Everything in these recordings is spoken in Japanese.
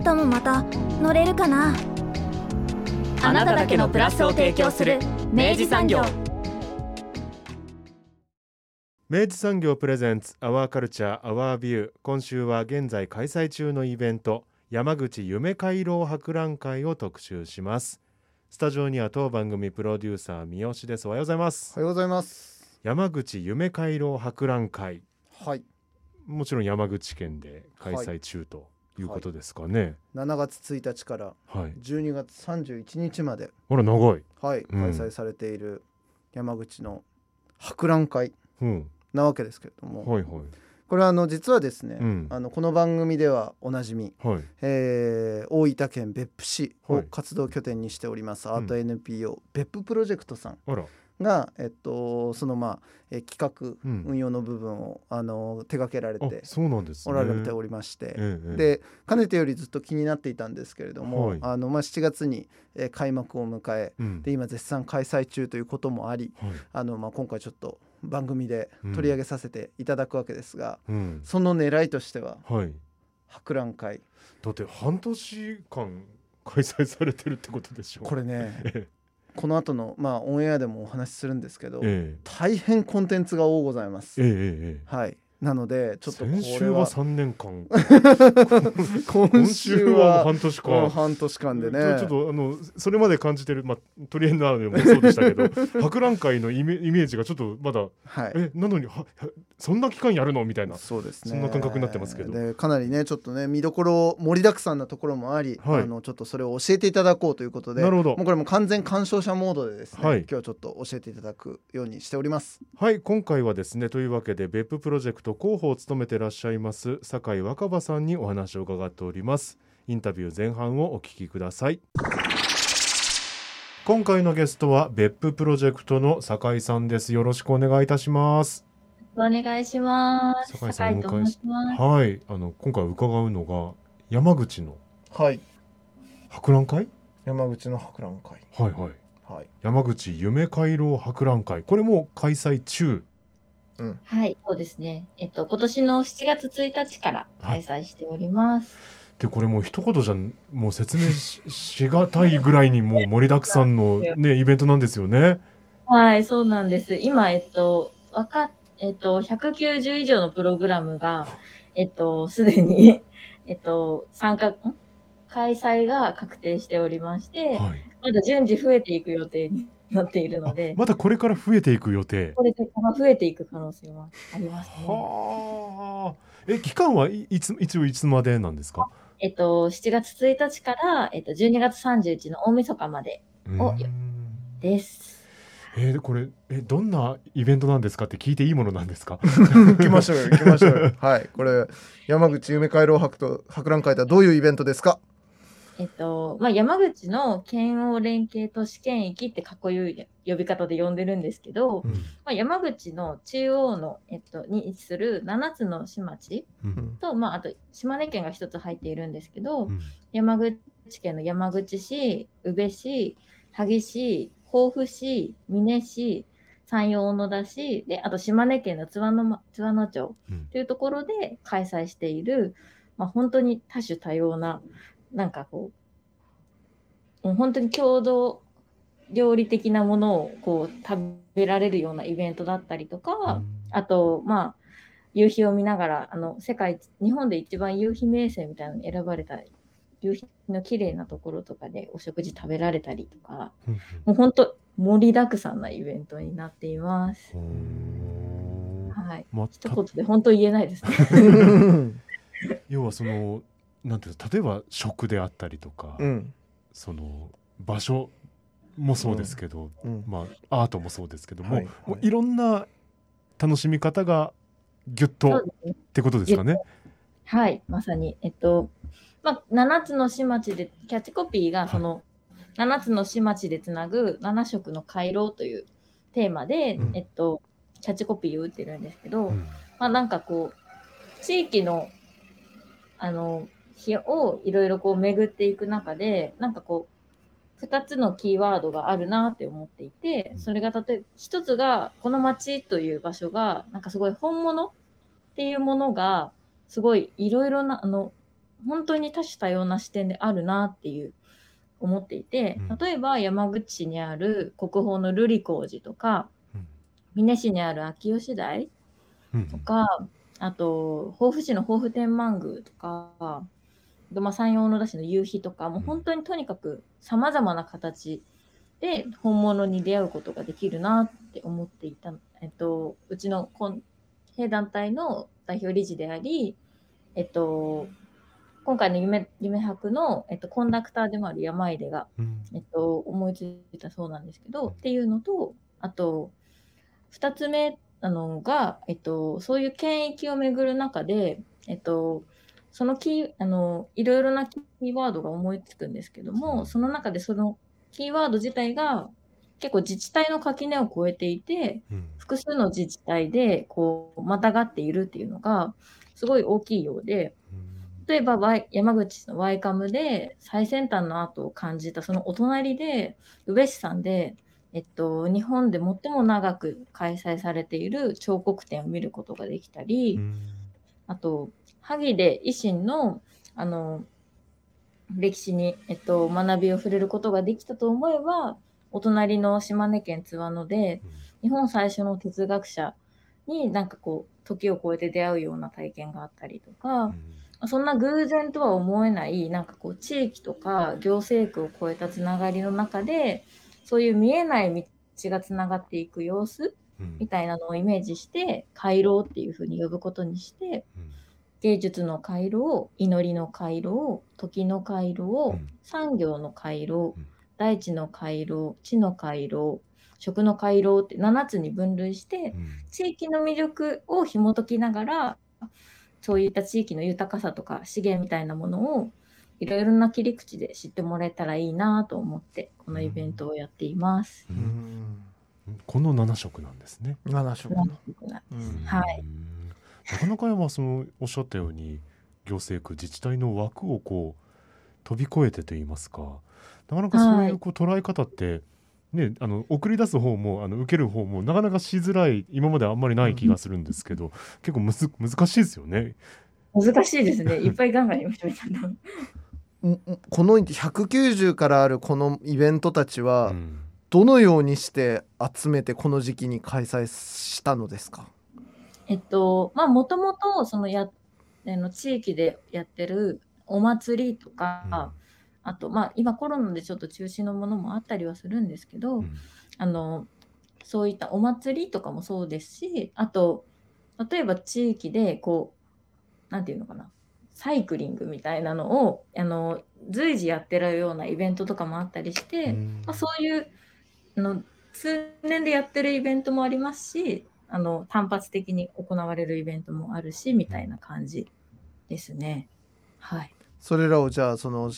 明日もまた乗れるかな？あなただけのプラスを提供する明治産業。明治産業プレゼンツアワーカルチャーアワービュー今週は現在開催中のイベント山口夢回廊博覧会を特集します。スタジオには当番組プロデューサー三好です。おはようございます。おはようございます。山口夢回廊博覧会。はい。もちろん山口県で開催中ということですかね。7月1日からはい、12月31日まで。あら長い。はい、うん。開催されている山口の博覧会うん。なわけですけれども、はいはい。これはあの実はですね、うん。あのこの番組ではおなじみ、はい。えー大分県別府市をはい。活動拠点にしております、ん。アート NPO 別府プロジェクトさんが、えっと、そのまあ、えー企画、うん。運用の部分をあの手掛けられあてそうなんですね。おられておりまして、ええでかねてよりずっと気になっていたんですけれども、はい。あのまあ、7月に、えー開幕を迎えうん。で今絶賛開催中ということもありはい。あの、まあ、今回ちょっと番組で取り上げさせていただくわけですが、うん。その狙いとしてははい。博覧会。だって半年間開催されてるってことでしょ。これね えこの後のまあオンエアでもお話しするんですけど、え大変コンテンツが多ございます。ええええはいなのでちょっとこ先週はれは3年間。今 今週週はは半年間。半年間でね。ちょっとあのそれまで感じてる、まあ、トリエンナーでもそうでしたけど 博覧会のイメイメージがちょっとまだはい。えなのにははそんな期間やるのみたいな。そうですね。そんな感覚になってますけど。でかなりねちょっとね見どころ盛りだくさんなところもあり、はい。あのちょっとそれを教えていただこうということでなるほど。もうこれも完全鑑賞者モードでですね、はい。今日はちょっと教えていただくようにしております。はい今回はですねというわけで別府プロジェクト広報を務めてらっしゃいます酒井若葉さんにお話を伺っております。インタビュー前半をお聞きください。今回のゲストは別府プロジェクトの酒井さんです。よろしくお願いいたします。お願いします。酒井さん酒井と申します。はい。あの今回伺うのが山口のはい。博覧会？山口の博覧会。はいはい。はい。山口夢回廊博覧会。これも開催中？はい、そうですね。えっと、今年の7月1日から開催しております。でこれもう一言じゃもう説明ししがたいぐらいにもう盛りだくさんの ねイベントなんですよね。はい、そうなんです。今、えっと、わか、えっと、190以上のプログラムが、えっと、すでに、えっと、参加、ん？開催が確定しておりまして、はい。まだ順次増えていく予定に なっているので、まだこれから増えていく予定。これから増えていく可能性はありますね。はあ。え期間はいいつ一応いつまでなんですか？えっと、7月1日から、えっと、12月30日の大晦日までおうーんです。えーこれえどんなイベントなんですかって聞いていいものなんですか？行きましょうよ行きましょうよはいこれ山口夢回廊博と博覧会とはどういうイベントですか？えっと、まあ、山口の県央連携都市圏域ってかっこいい呼び方で呼んでるんですけど、うん。まあ、山口の中央の、えっと、に位置する7つの市町うん。と、まあ、あと島根県が1つ入っているんですけど、うん。山口県の山口市、宇部市、萩市、甲府市、美祢市、山陽小野田市、で、あと島根県の津和野ま津和野町うん。というところで開催している、まあ、本当に多種多様な、なんかこう、もう本当に郷土料理的なものをこう食べられるようなイベントだったりとか、あと、まあ、夕日を見ながら、あの、世界、日本で一番夕日名声みたいなのに選ばれた夕日の綺麗なところとかでお食事食べられたりとか、うんもう本当盛りだくさんなイベントになっています。うんはい。まあ一言で本当言えないですね。要はそのなんていうの例えば食であったりとか、うんその場所もそうですけど、うん。まあアートもそうですけども、はい。もういろんな楽しみ方がギュッとってことですかね？はい、まさに。えっと、まあ、7つの市町で、キャッチコピーが、その、7つの市町でつなぐ7色の回廊というテーマで、うん。えっと、キャッチコピーを打ってるんですけど、うん。まあ、なんかこう、地域の、あの、日をいろいろこう巡っていく中で、なんかこう、2つのキーワードがあるなって思っていて、それが例えば、1つが、この街という場所が、なんかすごい本物っていうものが、すごいいろいろな、あの、本当に多種多様な視点であるなっていう思っていてうん、例えば山口市にある国宝の瑠璃光寺とか、うん。美祢市にある秋吉台うんとか、あと、防府市の防府天満宮とか、まあ、山陽小野田市の夕日とか、もう本当にとにかく様々な形で本物に出会うことができるなって思っていた、えっと、うちのこん弊団体の代表理事であり、えっと、今回の夢夢博の、えっと、コンダクターでもある山出が、うん。えっと、思いついたそうなんですけど、っていうのと、あと、二つ目なのが、えっと、そういう権益をめぐる中で、えっと、そのキー、あの、いろいろなキーワードが思いつくんですけども、その中でそのキーワード自体が結構自治体の垣根を越えていて、うん。複数の自治体でこうまたがっているっていうのがすごい大きいようで、例えば、Y、山口のワイカムで最先端のアートを感じたそのお隣で宇部市さんで、えっと、日本で最も長く開催されている彫刻展を見ることができたり、うん。あと萩で維新のあの歴史に、えっと、学びを触れることができたと思えばお隣の島根県津和野で日本最初の哲学者になんかこう時を超えて出会うような体験があったりとか、そんな偶然とは思えない、なんかこう、地域とか行政区を超えたつながりの中で、そういう見えない道がつながっていく様子うん。みたいなのをイメージして、回廊っていうふうに呼ぶことにして、うん芸術の回廊、祈りの回廊、時の回廊、うん。産業の回廊うん、大地の回廊、地の回廊、食の回廊って7つに分類して、うん。地域の魅力を紐解きながらそういった地域の豊かさとか資源みたいなものをいろいろな切り口で知ってもらえたらいいなと思ってこのイベントをやっています。ううん。んこの7色なんですね。7色。の、うんはいうんなかなかまあそのおっしゃったように行政区自治体の枠をこう飛び越えてと言いますかなかなかそういうこう捉え方って、ね、あの送り出す方もあの受ける方もなかなかしづらい今まであんまりない気がするんですけど、結構むず難しいですよね。難しいですね。いっぱい考えました。んんこの190からあるこのイベントたちはうんどのようにして集めてこの時期に開催したのですか、えっと、まあ、もともと、そのや、あの、地域でやってるお祭りとか、あと、まあ、今コロナでちょっと中止のものもあったりはするんですけど、うん。あの、そういったお祭りとかもそうですし、あと、例えば地域で、こう、なんていうのかな、サイクリングみたいなのを、あの、随時やってるようなイベントとかもあったりして、うん。まあ、そういうあの通年でやってるイベントもありますしあの単発的に行われるイベントもあるしみたいな感じですね。はい、それらをじゃあその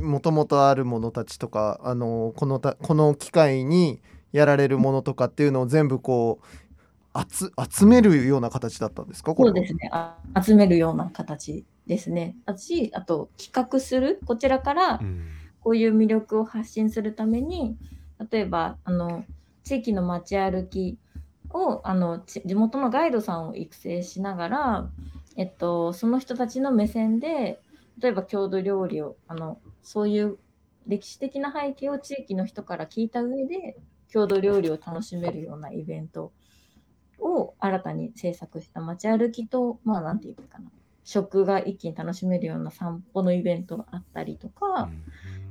もともとあるものたちとかあのこのたこの機会にやられるものとかっていうのを全部こう集集めるような形だったんですか？そうですね。あ集めるような形ですね。あしあと企画するこちらからうん。こういう魅力を発信するために例えばあの地域の街歩きをあのち地元のガイドさんを育成しながら、えっと、その人たちの目線で例えば郷土料理をあのそういう歴史的な背景を地域の人から聞いた上で郷土料理を楽しめるようなイベントを新たに制作した街歩きとまあなんていうかな食が一気に楽しめるような散歩のイベントがあったりとか、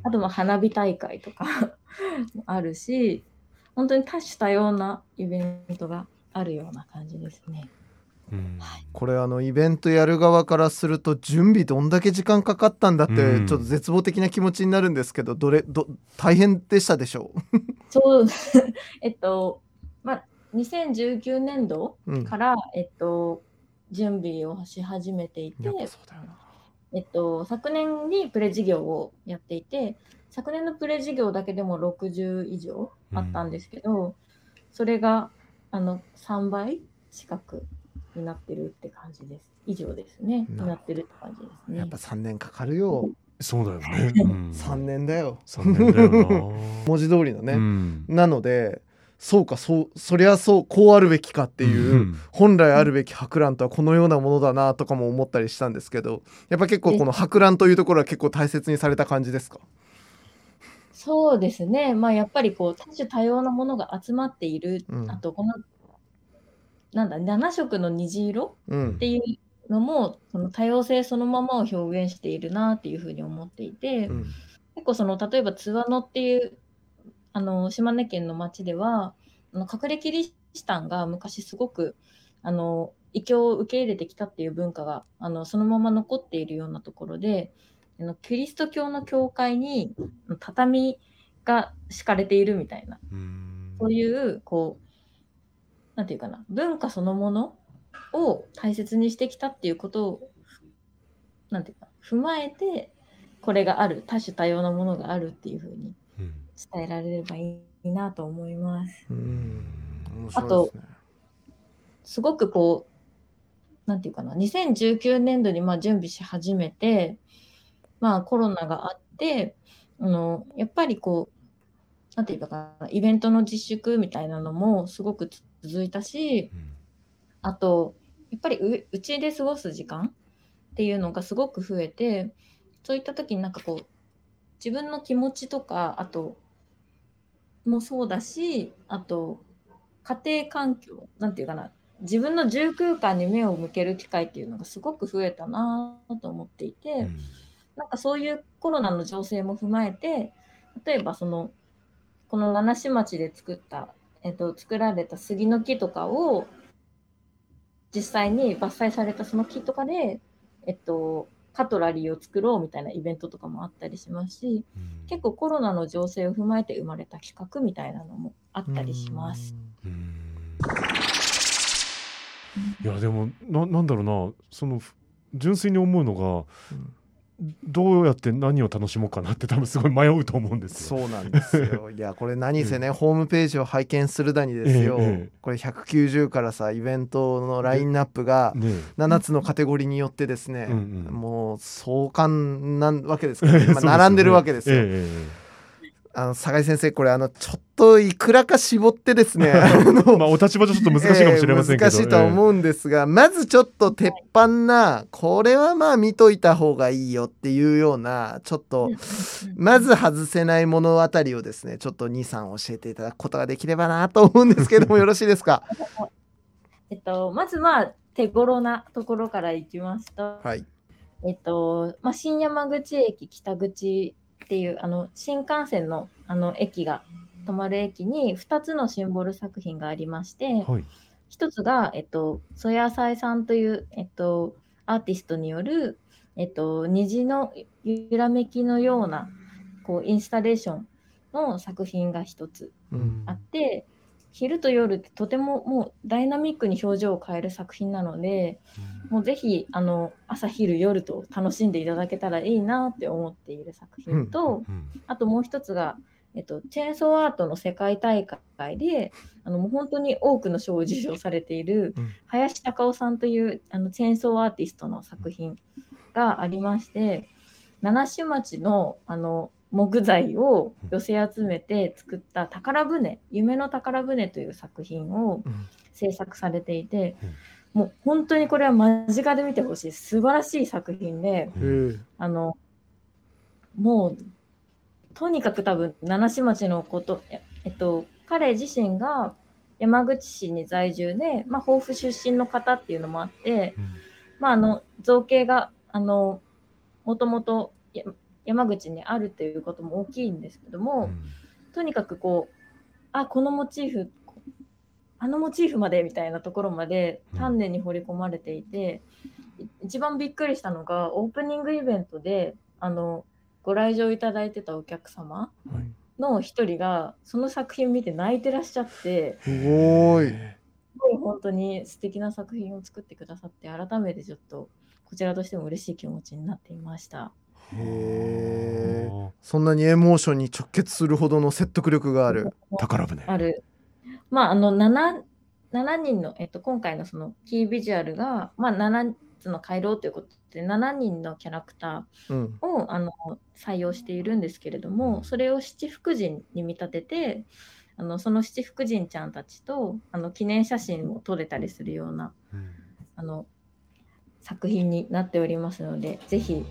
あとまあ花火大会とかもあるし、本当に多種多様なイベントがあるような感じですね。うん。これあのイベントやる側からすると準備どんだけ時間かかったんだってうん。ちょっと絶望的な気持ちになるんですけどどれど大変でしたでしょ そう、えっと、まあ、2019年度う、うん、から、えっと、準備をし始めていて、そうだよな。えっと、昨年にプレ事業をやっていて、昨年のプレ事業だけでも60以上あったんですけど、それがあの3倍近くになってるって感じです。以上ですね。なになってるって感じですね。やっぱ3年かかるよ。そうだよね、うん、3年だよ。三年だよな。文字通りのね、うん。なのでそうかそうそりゃそうこうあるべきかっていう、うん。本来あるべき博覧とはこのようなものだなとかも思ったりしたんですけどやっぱ結構この博覧というところは結構大切にされた感じですか？そうですね。まあやっぱりこう多種多様なものが集まっている。うん。あとこのなんだ7色の虹色うん。っていうのもその多様性そのままを表現しているなっていうふうに思っていて、うん。結構その例えば津和野っていうあの島根県の町ではあの隠れキリシタンが昔すごくあの異教を受け入れてきたっていう文化があのそのまま残っているようなところであのキリスト教の教会に畳が敷かれているみたいなうん。そういうこうなんていうかな文化そのものを大切にしてきたっていうことをなんていうか踏まえてこれがある多種多様なものがあるっていうふうにうん伝えられればいいなと思います。うん。面白いですごくこうなんていうかな2019年度にまあ準備し始めてまあコロナがあってあのやっぱりこうなんていうかなイベントの自粛みたいなのもすごく続いたしあとやっぱりううちで過ごす時間っていうのがすごく増えてそういった時になんかこう自分の気持ちとかあともそうだしあと家庭環境なんていうかな自分の住空間に目を向ける機会っていうのがすごく増えたなと思っていて、うん。なんかそういうコロナの情勢も踏まえて例えばそのこの七市町で作った、えっと、作られた杉の木とかを実際に伐採されたその木とかで、えっと、カトラリーを作ろうみたいなイベントとかもあったりしますしうん。結構コロナの情勢を踏まえて生まれた企画みたいなのもあったりします。うん。いやでもななんだろうな。そのふ純粋に思うのが、どうやって何を楽しもうかなって多分すごい迷うと思うんですよ。そうなんですよ。いやこれ何せね、ホームページを拝見するだにですよ、ええええ。これ190からさイベントのラインナップがね7つのカテゴリーによってですね、うんうんもう壮観なわけですかえら、ね、今並んでるわけですよ。えええ。あの酒井先生これあのちょっといくらか絞ってですね。まあお立場上ちょっと難しいかもしれませんけど、ええ難しいとは思うんですが、まずちょっと鉄板なこれはまあ見といた方がいいよっていうようなちょっとまず外せないものあたりをですねちょっと23教えていただくことができればなと思うんですけどもよろしいですか？えっと、まずまあ手頃なところからいきますと、はい。えっと、まあ、新山口駅北口っていうあの新幹線のあの駅が止まる駅に2つのシンボル作品がありまして、はい。一つが、えっと、曽谷菜さんという、えっと、アーティストによる、えっと、虹の揺らめきのようなこうインスタレーションの作品が一つうん。あって、昼と夜ってとてももうダイナミックに表情を変える作品なので、もうぜひあの朝昼夜と楽しんでいただけたらいいなって思っている作品と、うん。あともう一つが、えっと、チェーンソーアートの世界大会であのもう本当に多くの賞を受賞されているうん。林隆夫さんというあのチェーンソーアーティストの作品がありまして七種町のあの木材を寄せ集めて作った宝船「夢の宝船」という作品をうん。制作されていてうん、もう本当にこれは間近で見てほしい。素晴らしい作品であのもうとにかく多分七種町のこと、ええっと、彼自身が山口市に在住で、まあ、甲府出身の方っていうのもあって、うん。まあ、あの造形があのもともとや山口にあるということも大きいんですけども、とにかくこうあこのモチーフあのモチーフまでみたいなところまでうん。丹念に掘り込まれていて、い一番びっくりしたのがオープニングイベントであのご来場いただいてたお客様はい。の一人がその作品見て泣いてらっしゃってすごい。すごい本当に素敵な作品を作ってくださって改めてちょっとこちらとしても嬉しい気持ちになっていました。へえそんなにエモーションに直結するほどの説得力がある。宝船。ある。まあ、あの、7、7人の、えっと、今回のそのキービジュアルが、まあ、7つの回廊ということで、7人のキャラクタうん。ーをあの採用しているんですけれども、それを七福神に見立てて、あのその七福神ちゃんたちとあの記念写真を撮れたりするようなうん。あの作品になっておりますので、ぜひ、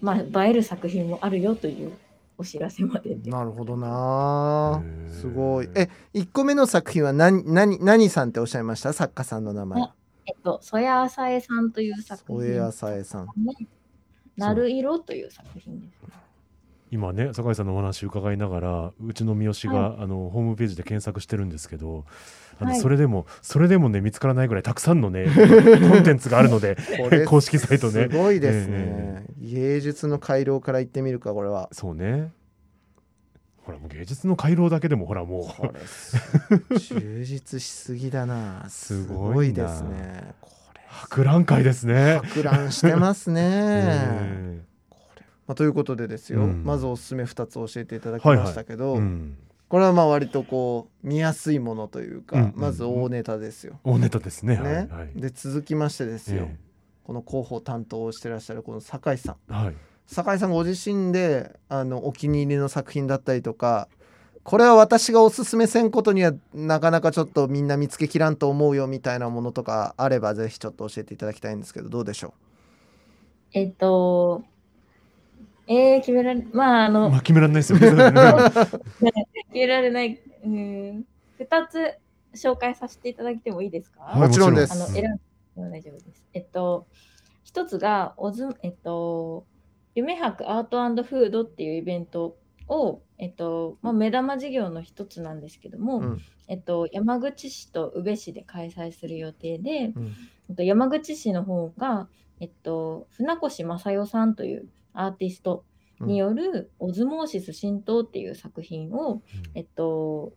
まあ、映える作品もあるよというお知らせまで。で。なるほどな。すごい。え1個目の作品は何何何さんっておっしゃいました？作家さんの名前。あえっと、曽谷浅江さんという作品添浅江さん。ね。なる色という作品です。今ね酒井さんのお話伺いながらうちの三好が、あのホームページで検索してるんですけどあの、はい。それでもそれでもね見つからないぐらいたくさんのね コンテンツがあるのでこれ公式サイトね。すごいですね、え芸術の回廊から言ってみるかこれは。そうねほらもう芸術の回廊だけでもほらもこれす充実しすぎだな。すごいな。ですね。これ。う博覧会ですね。博覧してますね、え これ。まあ、ということでですよ、うん。まずおすすめ2つ教えていただきましたけど、えうん、これはまあ割とこう見やすいものというか、うん。まず大ネタですよ。大ネタですね。ね。はいはい。で続きましてですよ、えこの広報担当をしてらっしゃるこの酒井さん。えはい。酒井さんご自身であのお気に入りの作品だったりとかこれは私がおすすめせんことにはなかなかちょっとみんな見つけきらんと思うよみたいなものとかあればぜひちょっと教えていただきたいんですけどどうでしょえっと、えー、決められ、まあ、あの、まあ決められないですよ。決められない、うん、2つ紹介させていただいてもいいですか、はいもちろんですあの、選んでも大丈夫です。えっと、一つが、おず、えっと、夢博アートフードっていうイベントを、えっと、まあ、目玉事業の一つなんですけども、うん。えっと、山口市と宇部市で開催する予定で、うん。えっと、山口市の方が、えっと、船越正代さんというアーティストによる「オズモーシス浸透」っていう作品を、えっと、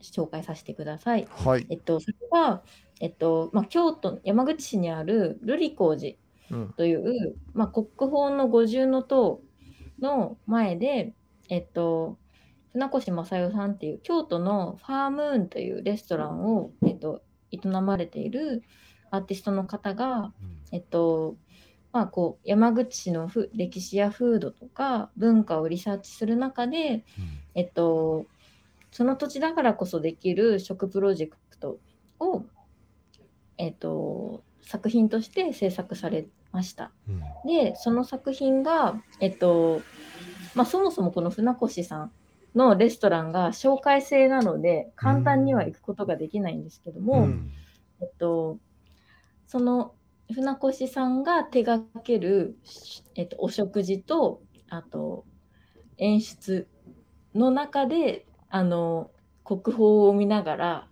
紹介させてください。うはい、えっと、それは、えっとまあ、京都山口市にある瑠璃光寺うんという、まあ、国宝の五重塔の前で、えっと、船越正代さんっていう京都のファームーンというレストランを、えっと、営まれているアーティストの方が、えっとまあ、こう山口市のふ歴史や風土とか文化をリサーチする中で、えっと、その土地だからこそできる食プロジェクトを、えっと、作品として制作されました。うんでその作品が、えっとまあ、そもそもこの船越さんのレストランが紹介制なので簡単には行くことができないんですけども、うんえっと、その船越さんが手掛ける、えっと、お食事とあと演出の中であの国宝を見ながら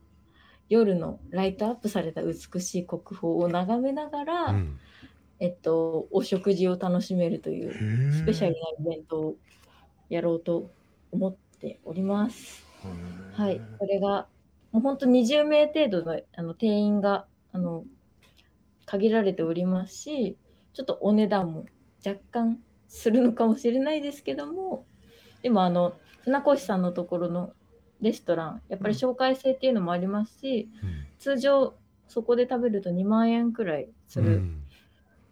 夜のライトアップされた美しい国宝を眺めながら、うん。えっと、お食事を楽しめるというスペシャルなイベントをやろうと思っております。はい、これがもう本当20名程度のあの定員があの限られておりますし、ちょっとお値段も若干するのかもしれないですけども、でもあの船越さんのところのレストラン、やっぱり紹介制っていうのもありますし、通常そこで食べると2万円くらいするうん。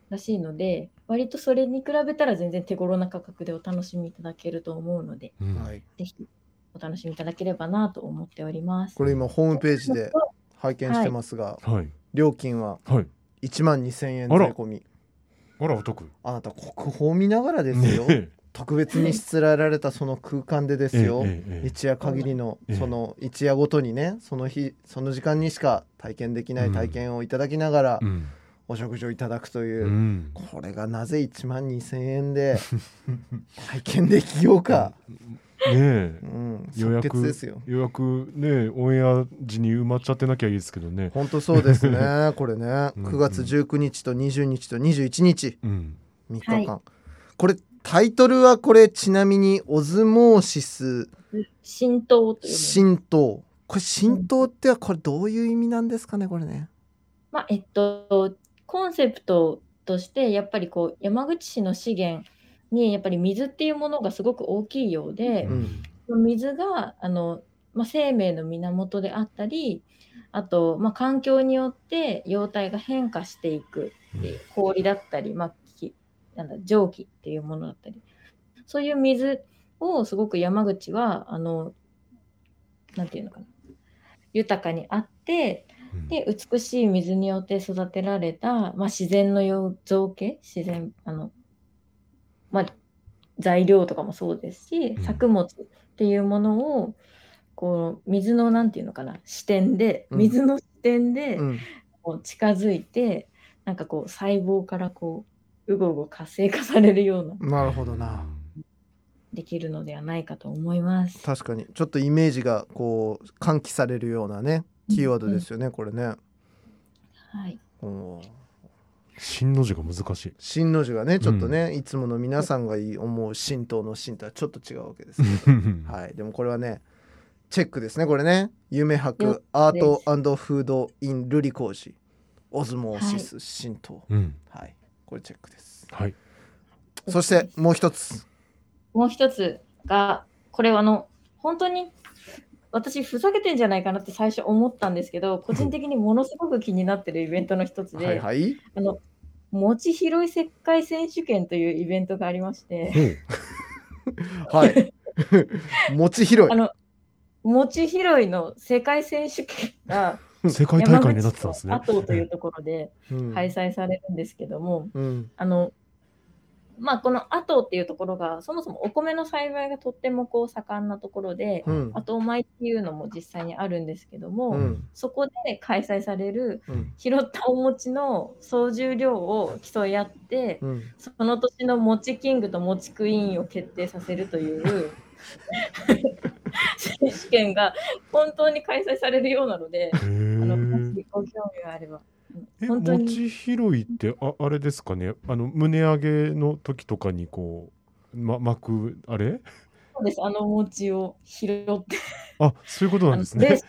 らしいので、割とそれに比べたら全然手頃な価格でお楽しみいただけると思うので、うん。はい、ぜひお楽しみいただければなと思っております。これ今ホームページで拝見してますが、はい。料金ははい。1万2000円税込み。あらお得。あなた国宝見ながらですよ、ね特別にしつらえられたその空間でですよ、ええええええ。一夜限りのええ。その一夜ごとにねその日その時間にしか体験できない体験をいただきながらうん。お食事をいただくという。う、ん。これがなぜ1万2,000円で 体験できようか、ねえ。うん、予約ですよ。予約ねオンエア時に埋まっちゃってなきゃいいですけどね。本当そうですね。これねうん9月19日と20日と21日。うん。3日間、はこれタイトルはこれちなみにオズモーシス。浸透というの。浸透これ浸透ってはこれどういう意味なんですかねこれね。まあ、えっと、コンセプトとしてやっぱりこう山口市の資源にやっぱり水っていうものがすごく大きいようで、うん。水があの、まあ、生命の源であったりあと、まあ、環境によって様態が変化していくっていう氷だったり、まあ、きなんだ蒸気っていうものだったり。そういう水をすごく山口はあのなんていうのかな。豊かにあってうん。で美しい水によって育てられた、まあ、自然のよ造形自然あの、まあ、材料とかもそうですし、うん。作物っていうものをこう水のなんていうのかな視点でうん。水の視点でうん。こう近づいて、なんかこう細胞からこううごうご活性化されるようななるほどな。できるのではないかと思います。確かに。ちょっとイメージがこう喚起されるようなねキーワードですよね、これね。はい、うん新の字が難しい。真の字がねちょっとね、いつもの皆さんが思う神道の神とはちょっと違うわけですけど。はい。でもこれはねチェックですねこれね。夢よ博アートフードインルリコージオズモーシス神道。うん。はい、これチェックです。はい。そしてもう一つ。もう一つが、これはあの、本当に私、ふざけてんじゃないかなって最初思ったんですけど、個人的にものすごく気になってるイベントの一つで、はいはい。あの、餅拾い世界選手権というイベントがありまして、はい。餅拾い。あの、餅拾いの世界選手権が 世界大会になってたんですね。と阿東というところでうん。開催されるんですけども、うん。あの、まあ、この阿東っていうところが、そもそもお米の栽培がとってもこう盛んなところで、うん。後米っていうのも実際にあるんですけども、うん。そこで開催されるうん。拾ったお餅の総重量を競い合って、うん。その年の餅キングと餅クイーンを決定させるという 選手権が本当に開催されるようなので、へあのもーしご興味があれば、本当に。餅拾いってああれですかね？あの胸上げの時とかにこう、ま、巻くあれ？そうです、あの餅を拾って、あそういうことあなんですね。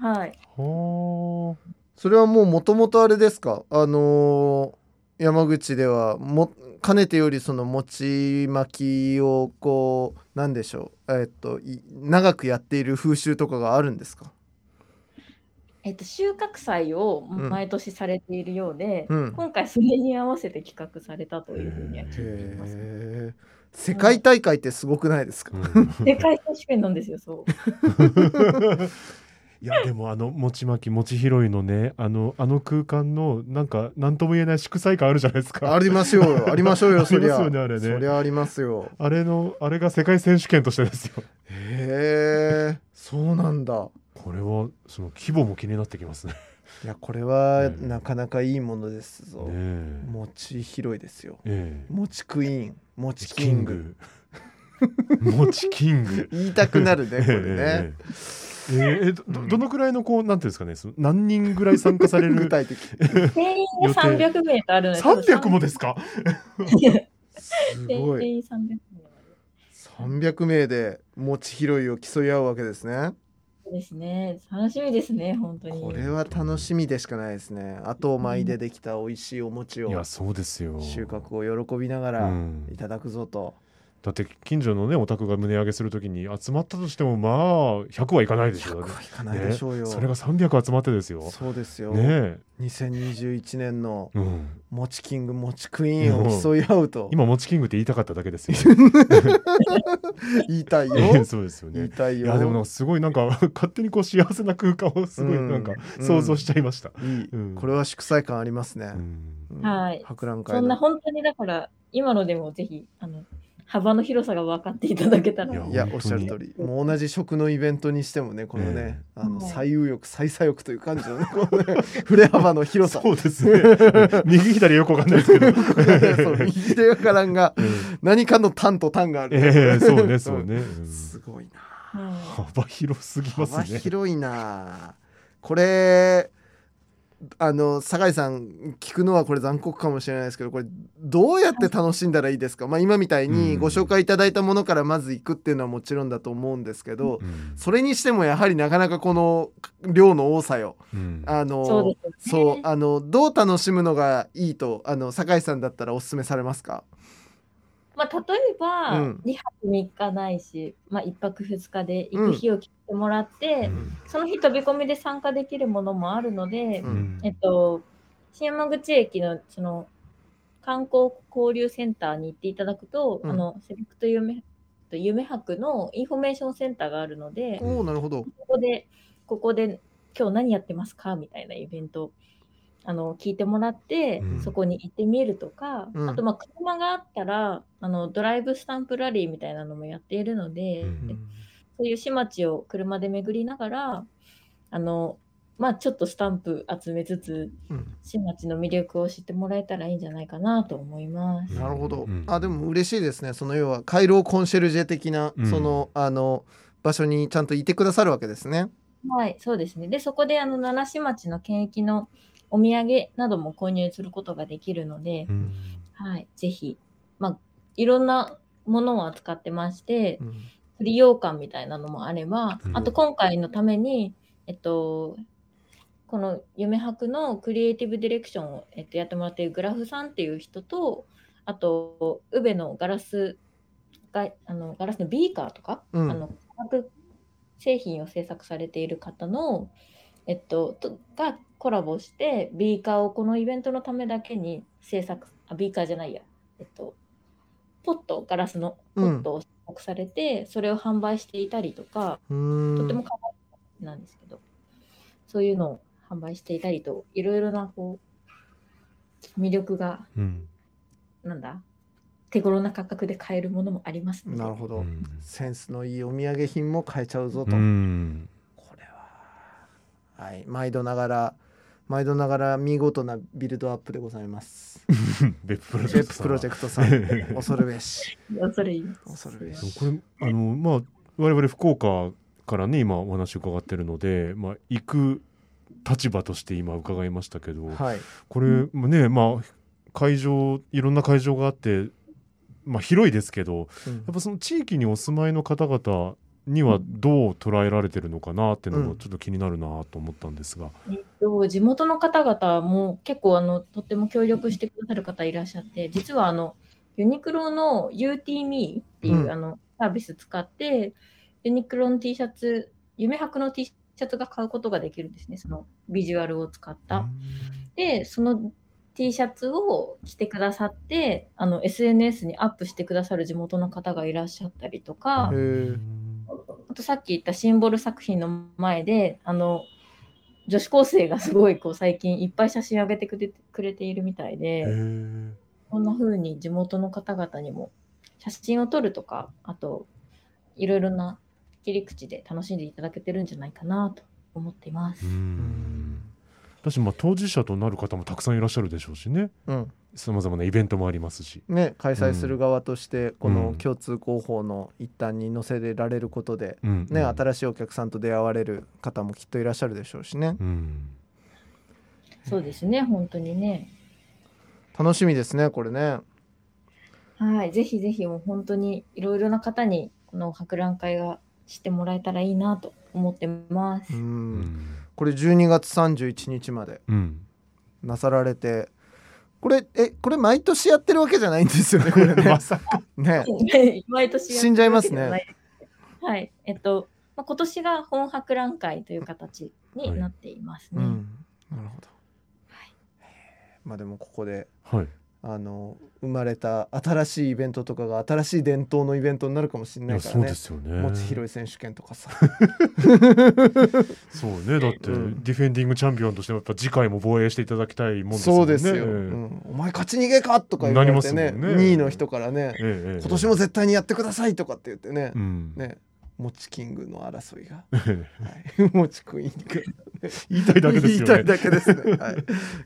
はい、はそれはもうもともとあれですか？あのー山口ではもかねてよりその餅巻きをこうなんでしょう。えっとい長くやっている風習とかがあるんですか？えっと、収穫祭をうん毎年されているようで、うん。今回それに合わせて企画されたというふうには聞いています。へえ世界大会ってすごくないですか、あ、うん。世界選手権なんですよ、そう。いやでもあの餅巻き餅拾いのねあのあの空間のなんか何とも言えない祝祭感あるじゃないですか。ありますよ。ありましょうよそりゃありますよねあれね。そりゃありますよ。あれのあれが世界選手権としてですよ。へえそうなんだ。これはその規模も気になってきますね。いやこれはうん。なかなかいいものですぞ、ねえ。餅拾いですよ。ええ。餅クイーン。餅キング。餅キング。言いたくなるねこれね、えええええどどどのくらいのこうなんていうんですかね何人ぐらい参加され具る体的定員が300名とあるので、300もですか？すごい定員300名300名で餅拾いを競い合うわけですね。ですね。楽しみですね、本当に。これは楽しみでしかないですね。あと米でできた美味しいお餅をいやそうですよ。収穫を喜びながうらん。いただくぞと、だって近所のねお宅が胸上げするときに集まったとしてもまあ100はいかないでしょ100はいかないでしょうよ、ね。それが300集まってですよ。そうですよ、ね2021年のえ、うん、餅キング餅クイーンを競い合うと。今もちキングって言いたかっただけですよ、言いたいよ。ね、そうですよね。言いたいよ。いやでもなんかすごいなんか勝手にこう幸せな空間をすごいなんかうん想像しちゃいました、いい、うん。これは祝祭感ありますね、うん。うんはい。博覧会そんなの本当にだから、今のでもぜひ、あの、幅の広さが分かっていただけたら。いやおっしゃる通り。もう同じ食のイベントにしてもねこのね、えあのはい最右翼最左翼という感じのねこのね振れ幅の広さ。そうですね。右左よくわかんないですけど、そう右手からんがうん。何かの単と単がある、ええそうねそうね、うん。すごいな。はい。幅広すぎます幅ね広いな。これあの酒井さん聞くのはこれ残酷かもしれないですけどこれどうやって楽しんだらいいですか、まあ、今みたいにご紹介いただいたものからまず行くっていうのはもちろんだと思うんですけど、うん。それにしてもやはりなかなかこの量の多さよ。うん。あのそうね。そうあのどう楽しむのがいいとあの酒井さんだったらお勧めされますか？まあ、例えば、うん。2泊3日ないし、まあ、1泊2日で行く日を決めてもらって、その日飛び込みで参加できるものもあるので、うん。えっと、新山口駅のその観光交流センターに行っていただくと、うん。あのセレクト夢夢博のインフォメーションセンターがあるので、おおなるほど。ここで、ここで今日何やってますか？みたいなイベントあの聞いてもらって、うん。そこに行ってみるとか、うん。あとまあ車があったらあのドライブスタンプラリーみたいなのもやっているので、うん。そういう市町を車で巡りながらあのまあちょっとスタンプ集めつつうん。市町の魅力を知ってもらえたらいいんじゃないかなと思います。なるほど、うん。あでも嬉しいですね。その要は回廊コンシェルジェ的な、うんそのあの場所にちゃんといてくださるわけですね。はい、そうですね。で、そこであの奈良市町の県域のお土産なども購入することができるので、うん。はい、ぜひ、まあ、いろんなものを扱ってましてう、ん。栗羊羹みたいなのもあればう、んあと今回のために、えっと、この夢博のクリエイティブディレクションを、えっと、やってもらっているグラフさんっていう人と、あと、宇部のガラスが、あのガラスのビーカーとか、うん。あの化学製品を制作されている方の、えっと、とがコラボして、ビーカーをこのイベントのためだけに制作、あ、ビーカーじゃないや、えっと、ポット、ガラスのポットを制作されて、それを販売していたりとか、とても可愛い形なんですけど、そういうのを販売していたりと、いろいろなこう魅力が、うん。なんだ、手頃な価格で買えるものもありますなるほど、うん。センスのいいお土産品も買えちゃうぞと、うんははい。毎度ながら毎度ながら見事なビルドアップでございます。別府プロジベッェクトププロジェクトさん。恐るべし。それいい恐るべし。これあのまあ我々福岡からね今お話伺ってるので、まあ、行く立場として今伺いましたけど、はい、これもねまあ会場いろんな会場があって、まあ、広いですけどうん。やっぱその地域にお住まいの方々にはどう捉えられてるのかなっていうのうんもちょっと気になるなと思ったんですが。えっと、地元の方々も結構あのとっても協力してくださる方いらっしゃって実はあのユニクロの UTME っていう、うん。あのサービス使ってユニクロの T シャツ夢博の T シャツが買うことができるんですね。そのビジュアルを使った。でその T シャツを着てくださってあの SNS にアップしてくださる地元の方がいらっしゃったりとか、へーあとさっき言ったシンボル作品の前で、あの、女子高生がすごいこう最近いっぱい写真上げてくれくれているみたいへで、ーこんな風に地元の方々にも写真を撮るとか、あと、いろいろな切り口で楽しんでいただけてるんじゃないかなと思っています。うんだしまあ当事者となる方もたくさんいらっしゃるでしょうしね。うん。さまざまなイベントもありますし。ね、開催する側としてこうん。の共通広報の一端に載せられることで、うん。ねうん。新しいお客さんと出会われる方もきっといらっしゃるでしょうしね。うん。そうですね、本当にね。楽しみですねこれね。はい、ぜひぜひもう本当にいろいろな方にこの博覧会が知ってもらえたらいいなと思ってます。うん。うんこれ12月31日まで。うん。なさられて。これえこれ毎年やってるわけじゃないんですよねこれね。まさか。ね。毎年やってる死んじゃいますね。わけではない。はい、えっと、まあ、今年が本博覧会という形になっていますね。うん、なるほど。まあでもここではいあの生まれた新しいイベントとかが新しい伝統のイベントになるかもしれいないからね。やそうで。すよね。もちひろい選手権とかさ。そうねだって、うん。ディフェンディングチャンピオンとしてもやっぱ次回も防衛していただきたいもんですそよね。うですよ、えうん。お前勝ち逃げかとか言われてね。ね。2位の人からね、ええええ。今年も絶対にやってくださいとかって言ってね、うん。ねもちキングの争いが、え えはい、もちクイーンが言いたいだけですよね。言いたいだけですね。は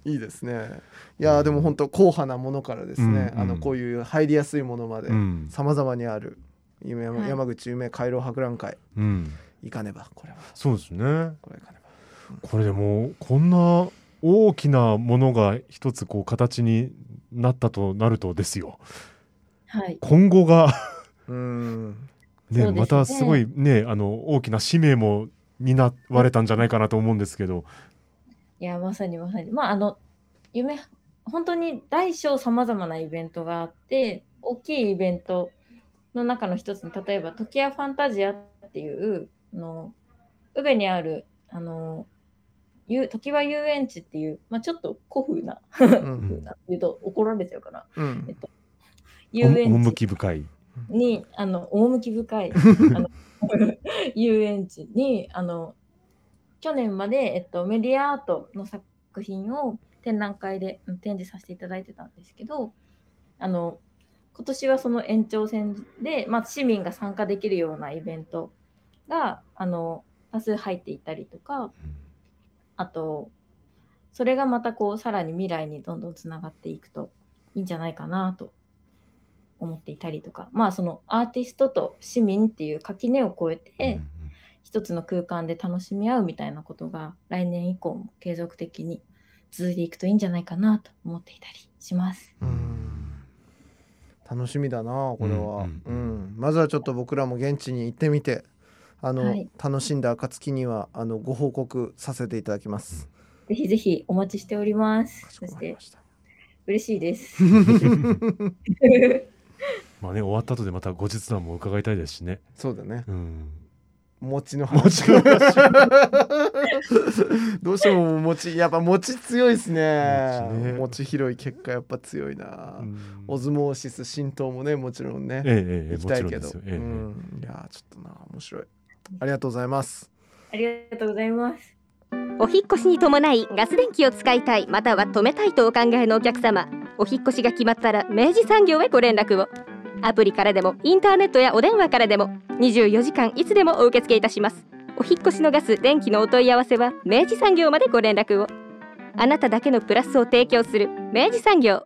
い、いいですね。いやーでも本当硬派なものからですね、うんあのこういう入りやすいものまでうん。様々にある夢山,、はい。山口夢回廊博覧会うん。行かねば。これは。そうですね。これ行かねば。これでもこんな大きなものが一つこう形になったとなるとですよ。はい。今後がうんねねまたすごいねあの大きな使命も担われたんじゃないかなと思うんですけど、いや、まさにまさに。まあ、あの、夢、本当に大小さまざまなイベントがあって、大きいイベントの中の一つに、例えば、時矢ファンタジアっていう、あの、宇部にある、あの、ゆ時は遊園地っていう、まあ、ちょっと古風な、うん 古風なって言うと怒られちゃうかな。うん遊園地趣深い。に、あの、趣深い、あの、遊園地に、あの、去年まで、えっと、メディアアートの作品を展覧会でうん展示させていただいてたんですけど、あの、今年はその延長線で、まあ、市民が参加できるようなイベントが、あの、多数入っていたりとか、あと、それがまたこう、さらに未来にどんどんつながっていくといいんじゃないかなと思っていたりとか、まあそのアーティストと市民っていう垣根を越えて、一つの空間で楽しみ合うみたいなことが来年以降も継続的に続いていくといいんじゃないかなと思っていたりします。うん楽しみだなこれは、うんうんまずはちょっと僕らも現地に行ってみてあの、はい楽しんだ暁にはあのご報告させていただきます。ぜひぜひお待ちしておりますそして。嬉しいです。まあね終わった後でまた後日談も伺いたいですしね。そうだね。うん。餅の餅話。の話 どうしても餅やっぱ餅強いですね。餅ね餅広い結果やっぱ強いな。うんオズモーシス浸透もねもちろんね、ええええ行きたいけど、もちろんですよ。ええええうん、いやーちょっとな面白い。ありがとうございます。ありがとうございます。お引っ越しに伴いガス電気を使いたいまたは止めたいとお考えのお客様お引っ越しが決まったら明治産業へご連絡をアプリからでもインターネットやお電話からでも24時間いつでもお受け付けいたします。お引越しのガス電気のお問い合わせは明治産業までご連絡を。あなただけのプラスを提供する明治産業。